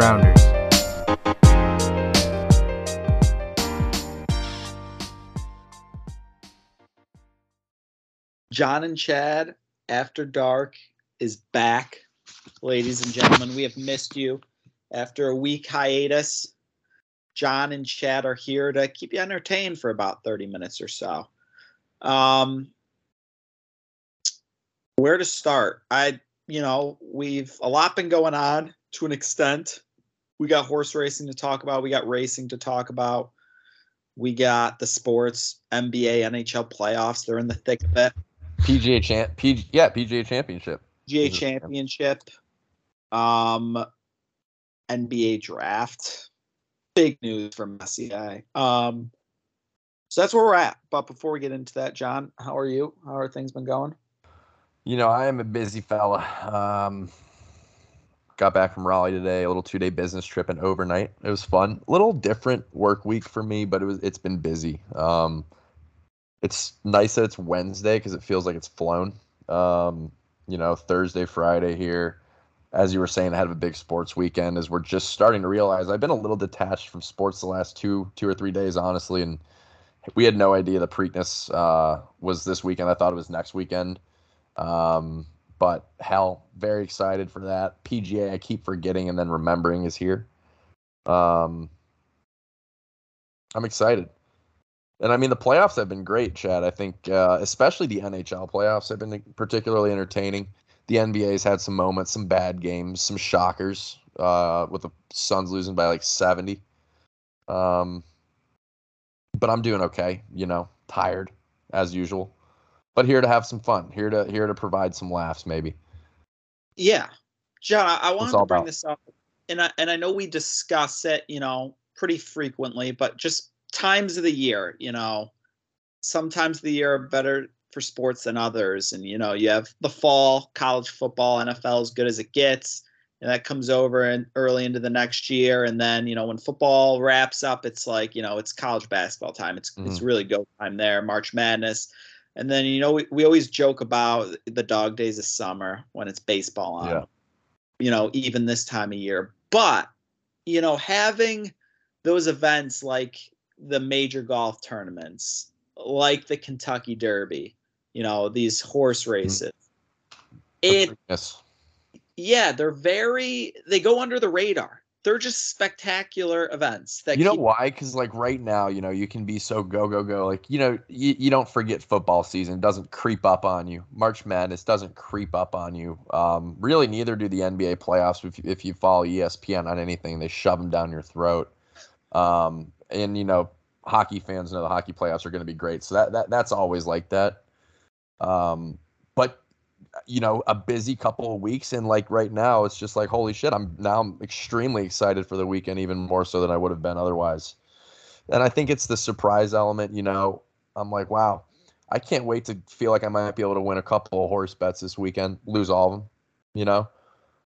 Rounders. John and Chad After Dark is back. Ladies and gentlemen, we have missed you. After a week hiatus, John and Chad are here to keep you entertained for about 30 minutes or so. Um, where to start? I, you know, we've a lot been going on to an extent. We got horse racing to talk about, we got racing to talk about. We got the sports, NBA, NHL playoffs. They're in the thick of it. PGA champ, yeah, PGA Championship. GA Is it- championship, um, NBA draft. Big news from Messier. Um, so that's where we're at. But before we get into that, John, how are you? How are things been going? You know, I am a busy fella. Um, got back from Raleigh today, a little two day business trip and overnight. It was fun. A little different work week for me, but it was it's been busy. Um, it's nice that it's Wednesday because it feels like it's flown. Um, you know, Thursday, Friday here. As you were saying, I had a big sports weekend. As we're just starting to realize, I've been a little detached from sports the last two, two or three days, honestly, and we had no idea the Preakness uh, was this weekend. I thought it was next weekend. Um, but hell, very excited for that. PGA, I keep forgetting and then remembering is here. Um, I'm excited. And I mean, the playoffs have been great, Chad. I think, uh, especially the NHL playoffs have been particularly entertaining. The NBA's had some moments, some bad games, some shockers, uh, with the Suns losing by like 70. Um, but I'm doing okay, you know, tired as usual but here to have some fun here to here to provide some laughs maybe Yeah, John, I, I wanted to bring about. this up, and I and I know we discuss it, you know, pretty frequently, but just times of the year, you know, sometimes the year are better for sports than others, and you know, you have the fall, college football, NFL as good as it gets, and that comes over and early into the next year, and then you know, when football wraps up, it's like you know, it's college basketball time. It's it's mm. really go time there, March Madness. And then you know we, we always joke about the dog days of summer when it's baseball on Yeah. you know, even this time of year. But, you know, having those events like the major golf tournaments, like the Kentucky Derby, you know, these horse mm-hmm. races, it, yes yeah, they're very, they go under the radar. They're just spectacular events that you know keep- why? Because like right now you know you can be so go go go like you know you, you don't forget football season it doesn't creep up on you. March madness doesn't creep up on you. Um, really neither do the nba playoffs if, you- if you follow espn on anything they shove them down your throat. Um, and you know hockey fans know the hockey playoffs are going to be great so that, that that's always like that. Um, but you know a busy couple of weeks and like right now it's just like holy shit i'm now i'm extremely excited for the weekend even more so than i would have been otherwise. And i think it's the surprise element you know? I'm like wow i can't wait to feel like i might be able to win a couple of horse bets this weekend lose all of them you know?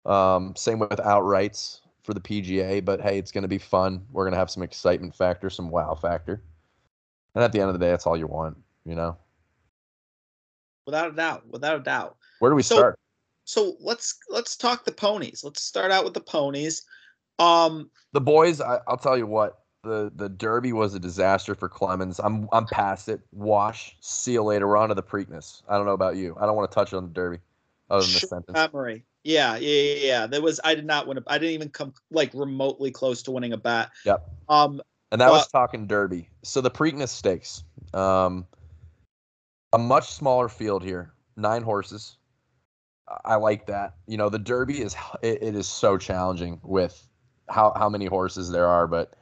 Um, same with outrights for the pga but hey it's going to be fun. We're going to have some excitement factor some wow factor. And at the end of the day that's all you want you know? Without a doubt, without a doubt. Where do we So- start So let's let's talk the ponies. Let's start out with the ponies. Um, the boys I, i'll tell you what the the derby was a disaster for clemens i'm i'm past it wash see you later we're on to the preakness i don't know about you i don't want to touch on the derby other than this sentence memory. Yeah, yeah, yeah, yeah. There was I did not win a I didn't even come like remotely close to winning a bat. Yep. Um and that was talking derby so the preakness stakes um a much smaller field here nine horses I- like that you know the derby is it, it is so challenging with how how many horses there are but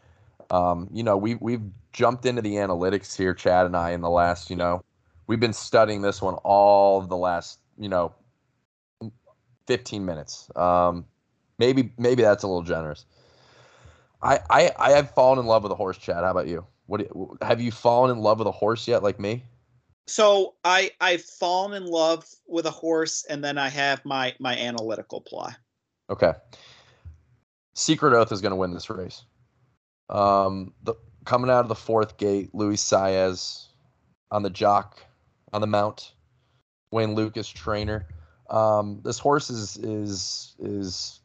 um you know we we've jumped into the analytics here chad and i in the last you know we've been studying this one all the last you know 15 minutes um maybe maybe that's a little generous I, I I have fallen in love with a horse, Chad. How about you? What have you fallen in love with a horse yet, like me? So I I've fallen in love with a horse and then I have my my analytical play. Okay. Secret Oath is going to win this race. Um, the coming out of the fourth gate, Luis Saez on the jock, on the mount, Wayne Lukas trainer. Um, this horse is is is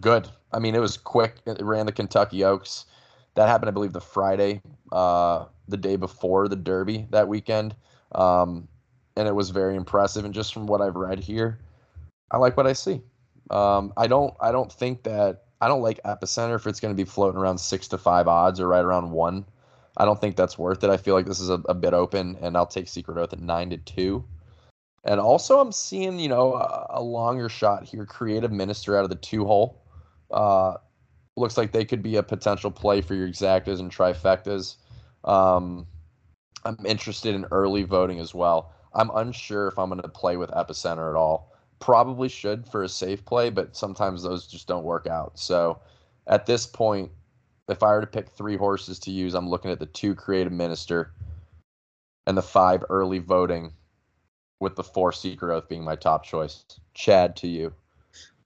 Good. I mean, it was quick. It ran the Kentucky Oaks. That happened, I believe, the Friday, uh, the day before the Derby that weekend, um, and it was very impressive. And just from what I've read here, I like what I see. Um, I don't. I don't think that. I don't like Epicenter if it's going to be floating around six to five odds or right around one. I don't think that's worth it. I feel like this is a, a bit open, and I'll take Secret Oath at nine to two. And also, I'm seeing you know a, a longer shot here. Creative Minister out of the two hole. Uh, looks like they could be a potential play for your exactas and trifectas. Um, I'm interested in early voting as well. I'm unsure if I'm going to play with Epicenter at all. Probably should for a safe play, but sometimes those just don't work out. So at this point, if I were to pick three horses to use, I'm looking at the two creative minister and the five early voting, with the four secret oath being my top choice. Chad, to you.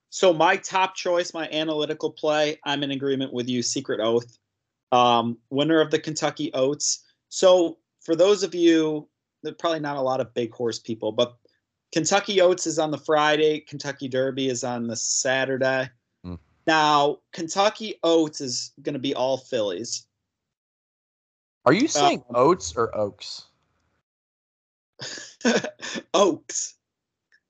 So my top choice, my analytical play, I'm in agreement with you. Secret Oath, um, winner of the Kentucky Oats. So for those of you, probably not a lot of big horse people, but Kentucky Oats is on the Friday. Kentucky Derby is on the Saturday. Hmm. Now Kentucky Oats is going to be all fillies. Are you saying Um, oats or oaks? Oaks.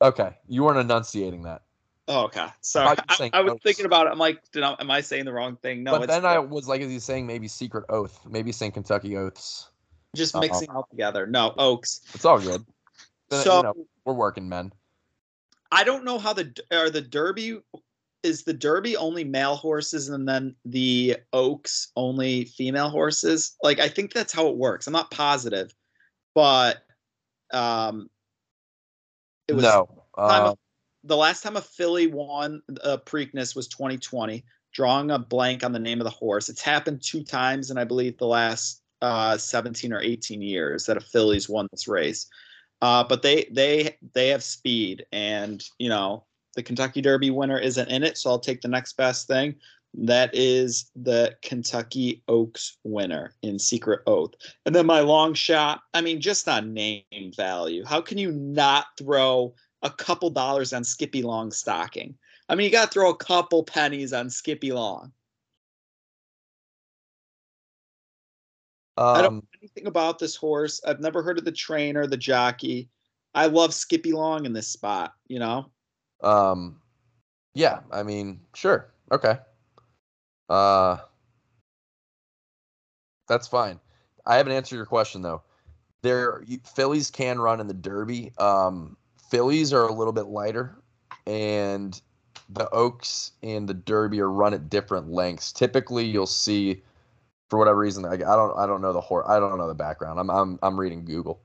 Okay, you weren't enunciating that. Oh, okay. Sorry. I, saying I was thinking about it. I'm like, did I, am I saying the wrong thing? No, but then I was like, is he saying maybe secret oath? Maybe saying Kentucky oaths. just Uh-oh. mixing all together. No, Oaks. It's all good. So you know, we're working men. I don't know how the are the Derby is the Derby only male horses and then the Oaks only female horses. Like I think that's how it works. I'm not positive, but um, it was no. Uh, the last time a filly won a Preakness was 2020. Drawing a blank on the name of the horse. It's happened two times, and I believe the last uh, 17 or 18 years that a filly's won this race. Uh, but they they they have speed, and you know the Kentucky Derby winner isn't in it, so I'll take the next best thing. That is the Kentucky Oaks winner in Secret Oath. And then my long shot, I mean, just on name value. How can you not throw a couple dollars on Skippy Long stocking? I mean, you got to throw a couple pennies on Skippy Long. I don't um, know anything about this horse. I've never heard of the trainer, the jockey. I love Skippy Long in this spot, you know? um, yeah. I mean, sure. Okay. Uh, that's fine. I haven't answered your question though. There, you- fillies can run in the Derby. Um, fillies are a little bit lighter, and the Oaks and the Derby are run at different lengths. Typically, you'll see, for whatever reason, I, I don't, I don't know the horse, I don't know the background. I'm, I'm, I'm reading Google.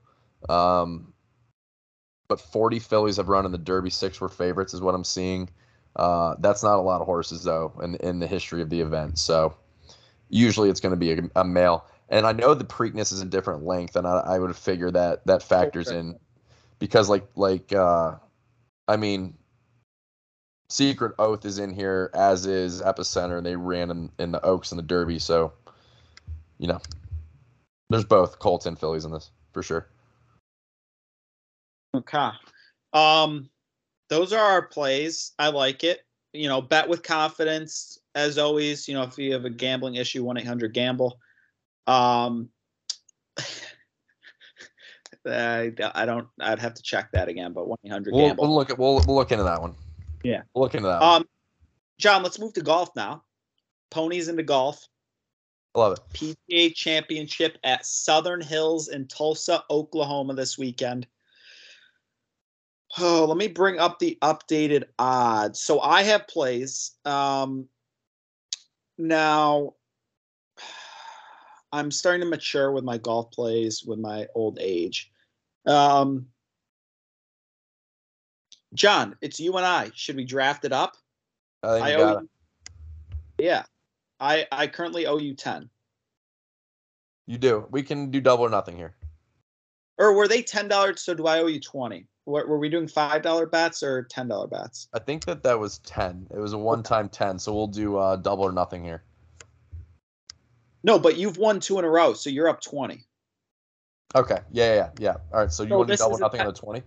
Um, but 40 fillies have run in the Derby. Six were favorites, is what I'm seeing. Uh, that's not a lot of horses though in in the history of the event. So usually it's going to be a, a male. And I know the Preakness is a different length, and I, I would figure that that factors in because like like uh, I mean, Secret Oath is in here as is Epicenter, and they ran in, in the Oaks and the Derby. So you know, there's both Colts and fillies in this for sure. Okay. Um, those are our plays. I like it. You know, bet with confidence. As always, you know, if you have a gambling issue, 1 800 Gamble. Um, I, I don't, I'd have to check that again, but 1 800 We'll, we'll look at we'll, we'll look into that one. Yeah. we'll look into that. one. Um, John, let's move to golf now. Ponies into golf. I love it. PGA Championship at Southern Hills in Tulsa, Oklahoma this weekend. Oh, let me bring up the updated odds. So I have plays. Um, now, I'm starting to mature with my golf plays with my old age. Um, John, it's you and I. Should we draft it up? I I owe you, yeah. I I currently owe you ten. You do. We can do double or nothing here. Or were they ten dollars? So do I owe you twenty? Were, were we doing five dollar bets or ten dollar bets? I think that that was ten. It was a one-time ten, so we'll do uh, double or nothing here. No, but you've won two in a row, so you're up twenty. Okay. Yeah, yeah, yeah. All right. So you So want to double nothing on the twenty?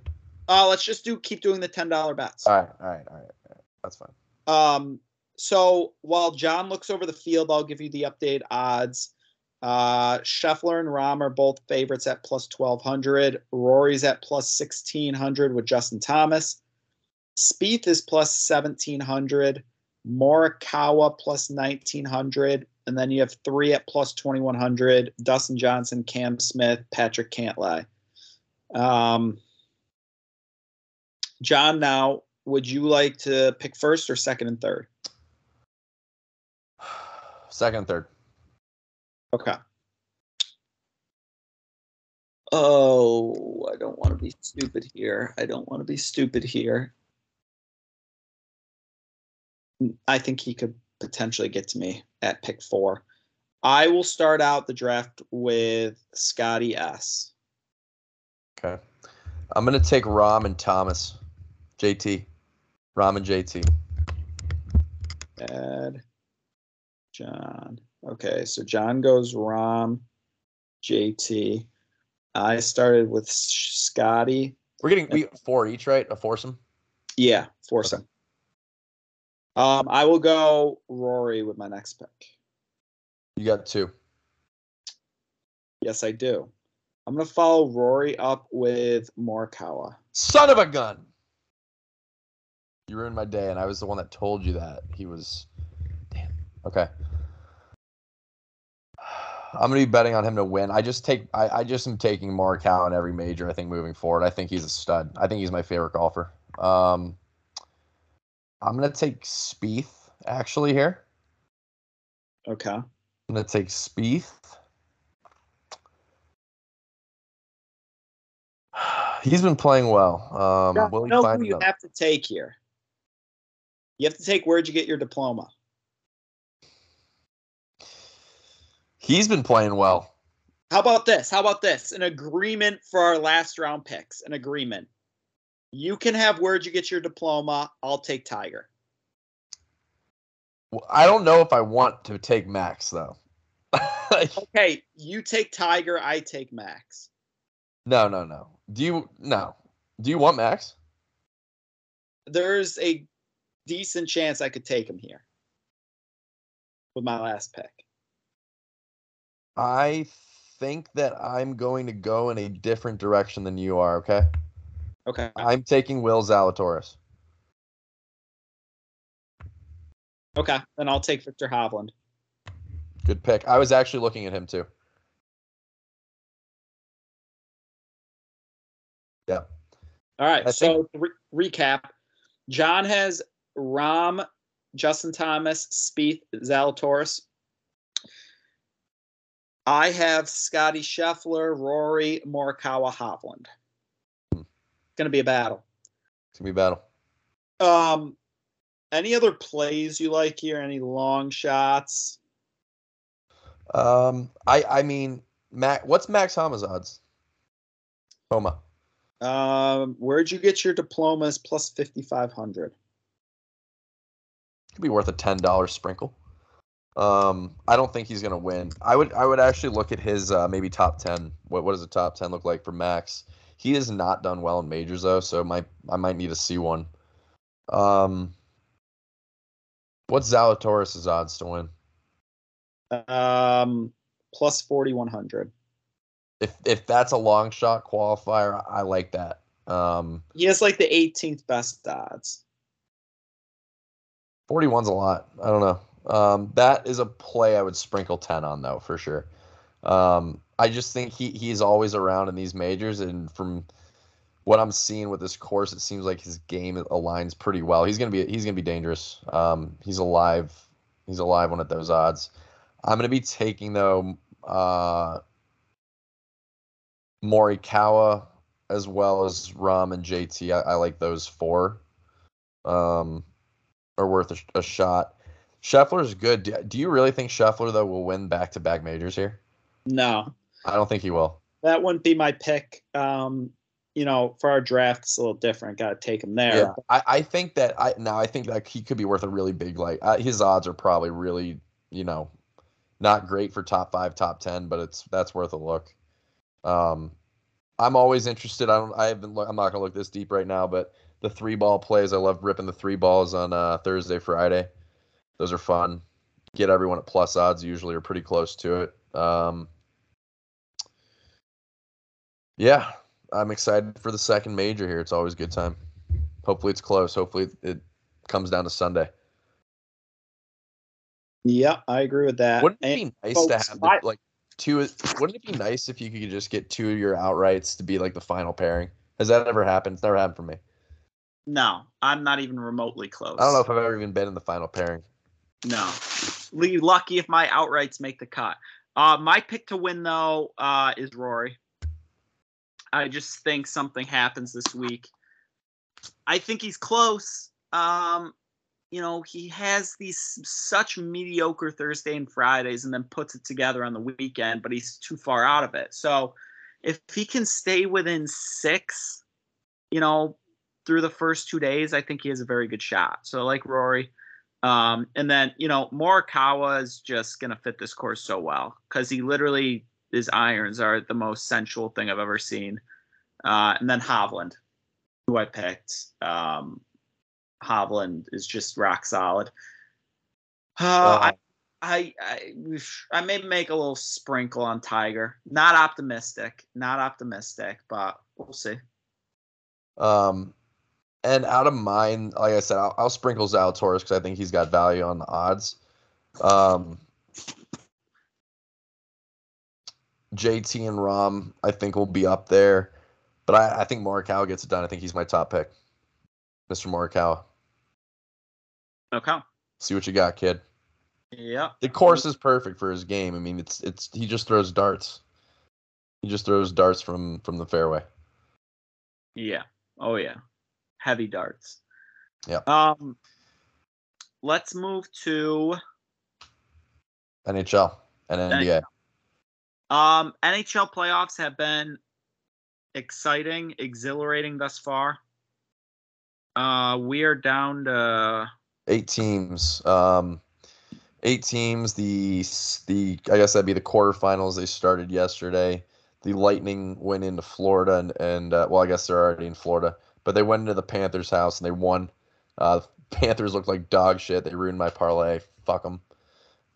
Uh, let's just do keep doing the ten dollar bets. All right. All right. All right. All right. That's fine. Um, so while John looks over the field, I'll give you the update odds. Uh, Scheffler and Rahm are both favorites at plus 1200. Rory's at plus 1600 with Justin Thomas. Spieth is plus 1700. Morikawa plus 1900. And then you have three at plus 2100 Dustin Johnson, Cam Smith, Patrick Cantlay. Um, John, now, would you like to pick first or second and third? Second, third. Okay. Oh, I don't want to be stupid here. I don't want to be stupid here. I think he could potentially get to me at pick four. I will start out the draft with Scotty S. Okay. I'm gonna take Rahm and Thomas. JT. Rahm and JT. Ed. John. Okay, so John goes Rahm, JT. I started with Scotty. We're getting we four each, right? A foursome. Yeah, foursome. Um, I will go Rory with my next pick. You got two. Yes, I do. I'm gonna follow Rory up with Morikawa. Son of a gun. You ruined my day, and I was the one that told you that. He was. Damn. Okay. I'm gonna be betting on him to win. I just take I, I just am taking Morikawa in every major. I think moving forward, I think he's a stud. I think he's my favorite golfer. Um, I'm gonna take Spieth actually here. Okay. I'm gonna take Spieth. He's been playing well. Um, No, will he know find who you have to take here. You have to take where'd you get your diploma? He's been playing well. How about this? How about this? An agreement for our last round picks. An agreement. You can have where'd you get your diploma. I'll take Tiger. Well, I don't know if I want to take Max though. Okay, you take Tiger. I take Max. no, no, no. Do you no? Do you want Max? There's a decent chance I could take him here with my last pick. I think that I'm going to go in a different direction than you are. Okay. Okay. I'm taking Will Zalatoris. Okay. Then I'll take Viktor Hovland. Good pick. I was actually looking at him too. Yeah. All right. I so re- recap: John has Rahm, Justin Thomas, Spieth, Zalatoris. I have Scotty Scheffler, Rory, Morikawa, Hovland. It's gonna be a battle. It's gonna be a battle. Um, any other plays you like here? Any long shots? Um, I I mean, Mac. What's Max Homa's odds? Homa. Um, where'd you get your diplomas? Plus fifty five hundred. Could be worth a ten dollar sprinkle. Um, I don't think he's gonna win. I would I would actually look at his uh, maybe top ten. What what does the top ten look like for Max? He has not done well in majors though, so might I might need to see one. Um, what's Zalatoris' odds to win? Um, plus forty one hundred. If if that's a long shot qualifier, I like that. Um, He has like the 18th best odds. 41's a lot. I don't know. Um, that is a play I would sprinkle 10 on though, for sure. Um, I just think he he's always around in these majors, and from what I'm seeing with this course, it seems like his game aligns pretty well. He's gonna be he's gonna be dangerous. Um, he's alive. He's alive one at those odds. I'm gonna be taking though uh, Morikawa as well as Rahm and JT. I, I like those four. Um, are worth a, a shot. Scheffler's good. Do, do you really think Scheffler though will win back to back majors here? No, I don't think he will. that wouldn't be my pick. Um, you know, for our draft, it's a little different. Got to take him there. Yeah, I, I think that I now I think that he could be worth a really big like uh, his odds are probably really you know not great for top five, top ten, but it's that's worth a look. Um, I'm always interested. I don't. I haven't. Look, I'm not gonna look this deep right now, but the three ball plays. I love ripping the three balls on uh, Thursday, Friday. Those are fun. Get everyone at plus odds usually are pretty close to it. Um, yeah, I'm excited for the second major here. It's always a good time. Hopefully it's close. Hopefully it comes down to Sunday. Yeah, I agree with that. Wouldn't it And be nice folks, to have I- like two? Wouldn't it be nice if you could just get two of your outrights to be like the final pairing? Has that ever happened? It's never happened for me. no, I'm not even remotely close. I don't know if I've ever even been in the final pairing. No. Lucky if my outrights make the cut. Uh, my pick to win though uh, is Rory. I just think something happens this week. I think he's close. Um, you know, he has these such mediocre Thursday and Fridays, and then puts it together on the weekend, but he's too far out of it. So, if he can stay within six, you know, through the first two days, I think he has a very good shot. So, like Rory. Um, and then, you know, Morikawa is just going to fit this course so well because he literally, his irons are the most sensual thing I've ever seen. Uh, and then Hovland, who I picked. Um, Hovland is just rock solid. Uh, I, I, I, I may make a little sprinkle on Tiger. Not optimistic, not optimistic, but we'll see. Um, and out of mine, like I said, I'll, I'll sprinkle Zalatoris because I think he's got value on the odds. Um, JT and Rahm, I think will be up there, but I, I think Morikawa gets it done. I think he's my top pick, Mr. Morikawa. Okay. See what you got, kid. Yeah. The course is perfect for his game. I mean, it's it's he just throws darts. He just throws darts from from the fairway. Yeah. Oh yeah. Heavy darts. Yep. Um let's move to NHL and NBA. Um NHL playoffs have been exciting, exhilarating thus far. Uh we are down to Eight teams. Um, eight teams. The the I guess that'd be the quarterfinals. They started yesterday. The Lightning went into Florida and and uh, well, I guess they're already in Florida, but they went into the Panthers' house and they won. Uh, Panthers looked like dog shit. They ruined my parlay. Fuck them.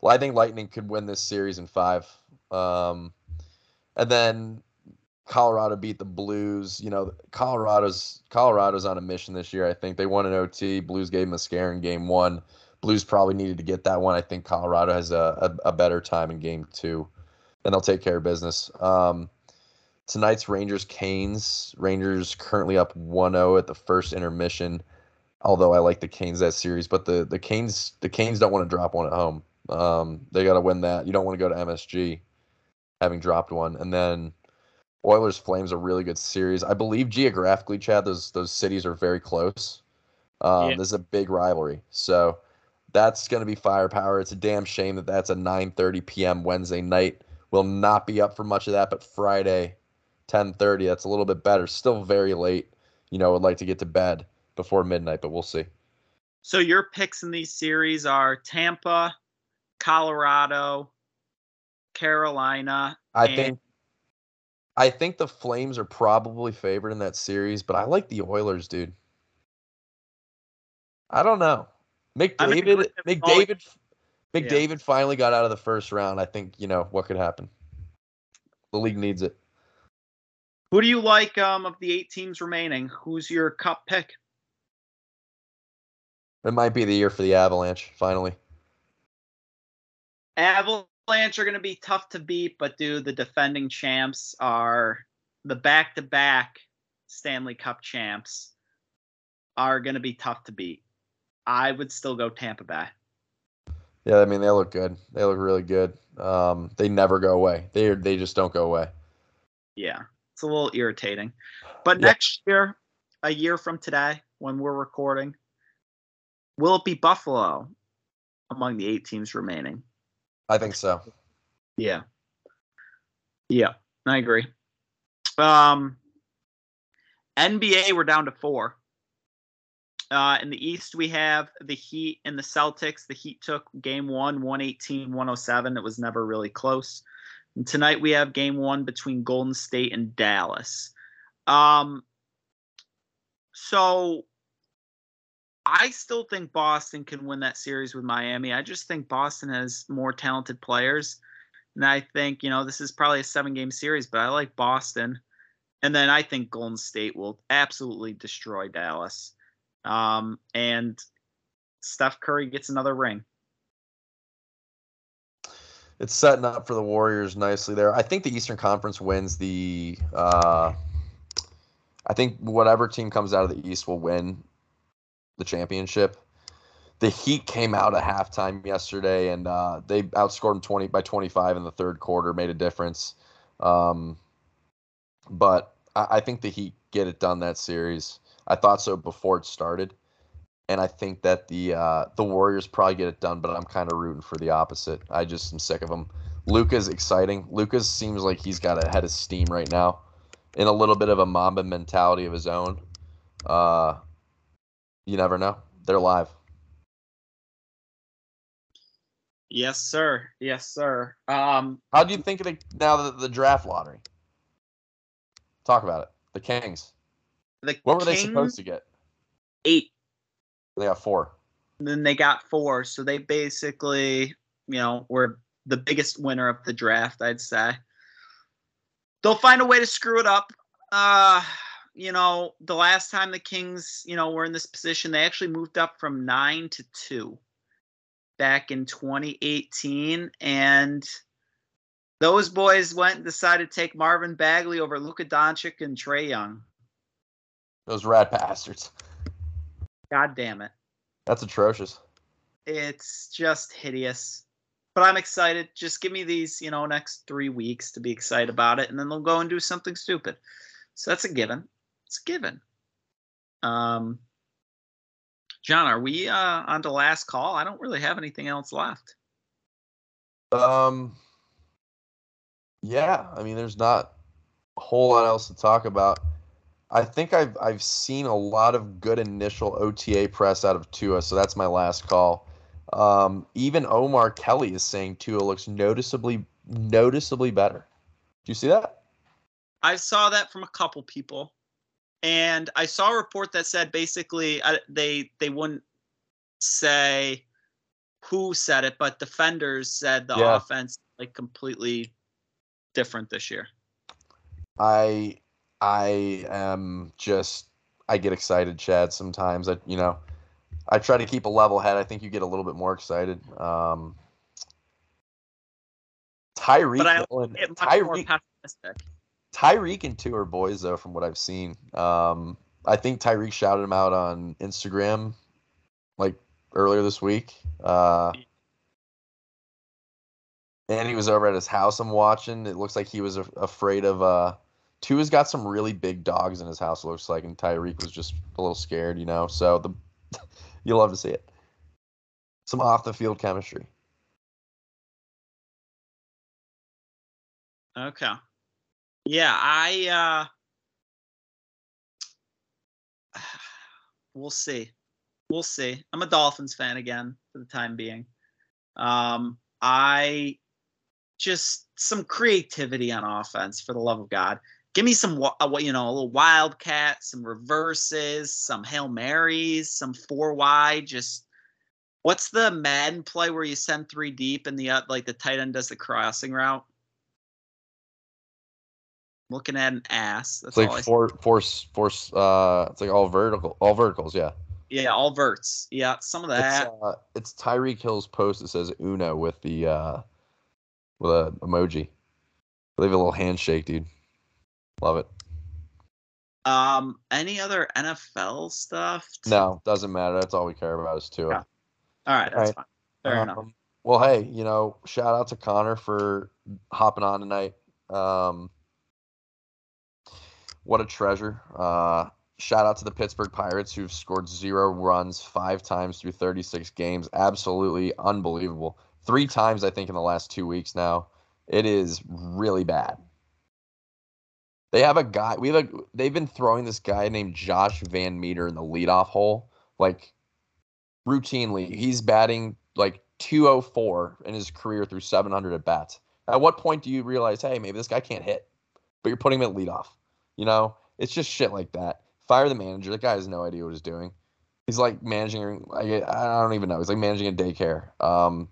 Well, I think Lightning could win this series in five. Um, and then Colorado beat the Blues. You know, Colorado's Colorado's on a mission this year. I think they won an OT. Blues gave them a scare in game one. Blues probably needed to get that one. I think Colorado has a, a, a better time in game two, and they'll take care of business. Um, tonight's Rangers Canes. Rangers currently up 1-0 at the first intermission. Although I like the Canes that series, but the the Canes the Canes don't want to drop one at home. Um, they got to win that. You don't want to go to MSG having dropped one, and then Oilers Flames a really good series. I believe geographically, Chad, those those cities are very close. Um, Yeah. This is a big rivalry, so that's going to be firepower. It's a damn shame that that's a 9:30 p.m. Wednesday night. Will not be up for much of that, but Friday, 10:30. That's a little bit better. Still very late. You know, would like to get to bed before midnight, but we'll see. so your picks in these series are Tampa, Colorado, Carolina. I and- think I think the Flames are probably favored in that series, but I like the Oilers, dude. I don't know. McDavid McDavid McDavid finally got out of the first round. I think, you know, what could happen. The league needs it. Who do you like um, of the eight teams remaining? Who's your cup pick? It might be the year for the Avalanche, finally. Avalanche are going to be tough to beat, but dude, the defending champs are the back-to-back Stanley Cup champs are going to be tough to beat. I would still go Tampa Bay. Yeah, I mean they look good. They look really good. Um, they never go away. They they just don't go away. Yeah, it's a little irritating. But Yeah. next year, a year from today, when we're recording, will it be Buffalo among the eight teams remaining? I think so. Yeah. Yeah, I agree. Um, NBA, we're down to four. Uh, in the East, we have the Heat and the Celtics. The Heat took game one, 118 107. It was never really close. And tonight, we have game one between Golden State and Dallas. Um, so I still think Boston can win that series with Miami. I just think Boston has more talented players. And I think, you know, this is probably a seven game series, but I like Boston. And then I think Golden State will absolutely destroy Dallas. Um, and Steph Curry gets another ring. It's setting up for the Warriors nicely there. I think the Eastern Conference wins the. Uh, I think whatever team comes out of the East will win the championship. The Heat came out at halftime yesterday, and uh, they outscored them twenty by twenty five in the third quarter, made a difference. Um, but I, I think the Heat get it done that series. I thought so before it started, and I think that the uh, the Warriors probably get it done. But I'm kind of rooting for the opposite. I just am sick of them. Luka's exciting. Luka's seems like he's got a head of steam right now, in a little bit of a Mamba mentality of his own. Uh, you never know. They're live. Yes, sir. Yes, sir. Um, How do you think of the, now the, the draft lottery? Talk about it. The Kings. the What were they supposed to get? Eight. They got four. And then they got four, so they basically, you know, were the biggest winner of the draft. I'd say. They'll find a way to screw it up. Uh, you know, the last time the Kings, you know, were in this position, they actually moved up from nine to two back in 2018, and those boys went and decided to take Marvin Bagley over Luka Doncic and Trae Young. Those rat bastards. God damn it. That's atrocious. It's just hideous. But I'm excited. Just give me these, you know, next three weeks to be excited about it, and then they'll go and do something stupid. So that's a given. It's given. Um, John, are we uh, on to last call? I don't really have anything else left. Um. Yeah, I mean, there's not a whole lot else to talk about. I think I've I've seen a lot of good initial OTA press out of Tua, so that's my last call. Um, even Omar Kelly is saying Tua looks noticeably noticeably better. Do you see that? I saw that from a couple people, and I saw a report that said basically uh, they they wouldn't say who said it, but defenders said the Yeah. offense like completely different this year. I I am just I get excited, Chad. Sometimes I you know I try to keep a level head. I think you get a little bit more excited. Um, Tyreek But I Hill and Get much more Tyreek. Tyreek and Tua are boys though, from what I've seen. Um, I think Tyreek shouted him out on Instagram like earlier this week. Uh, and he was over at his house. I'm watching. It looks like he was af- afraid of. Uh, Tua's got some really big dogs in his house. Looks like, and Tyreek was just a little scared, you know. So the you'll love to see it. Some off the field chemistry. Okay. Yeah, I uh we'll see. We'll see. I'm a Dolphins fan again for the time being. Um I just some creativity on offense for the love of God. Give me some what you know, a little wildcat, some reverses, some Hail Marys, some four wide just What's the Madden play where you send three deep and the uh, like the tight end does the crossing route? Looking at an ass. That's It's all like four, force, force. Uh, it's like all vertical, all verticals. Yeah. Yeah, all verts. Yeah, some of It's, that. uh, it's Tyreek Hill's post that says Uno with the uh, with a emoji. Leave a little handshake, dude. Love it. Um, any other NFL stuff? No, doesn't matter. That's all we care about is Tua. Yeah. All right, that's Right. fine. Fair enough. Um, Well, hey, you know, shout out to Connor for hopping on tonight. Um, what a treasure. Uh, shout out to the Pittsburgh Pirates who've scored zero runs five times through 36 games. Absolutely unbelievable. Three times, I think, in the last two weeks now. It is really bad. They have a guy. We have a. They've been throwing this guy named Josh VanMeter in the leadoff hole like routinely. He's batting like 204 in his career through 700 at bats. At what point do you realize, hey, maybe this guy can't hit, but you're putting him at leadoff? You know, it's just shit like that. Fire the manager. The guy has no idea what he's doing. He's like managing. I I don't even know. He's like managing a daycare. Um,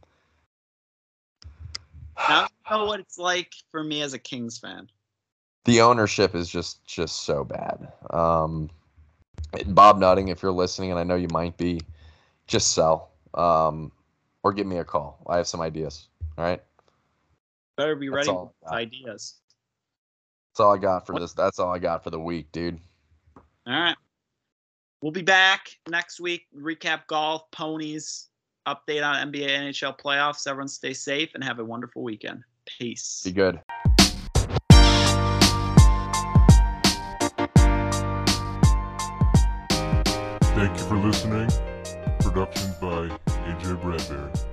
Now you know what it's like for me as a Kings fan. the ownership is just just so bad. Um, Bob Nutting, if you're listening, and I know you might be, just sell um, or give me a call. I have some ideas. All right, Better be That's ready ideas. That's all I got for this. That's all I got for the week, dude. All right. We'll be back next week. Recap golf, ponies, update on NBA, NHL playoffs. Everyone stay safe and have a wonderful weekend. Peace. Be good. Thank you for listening. Production by AJ Bradbury.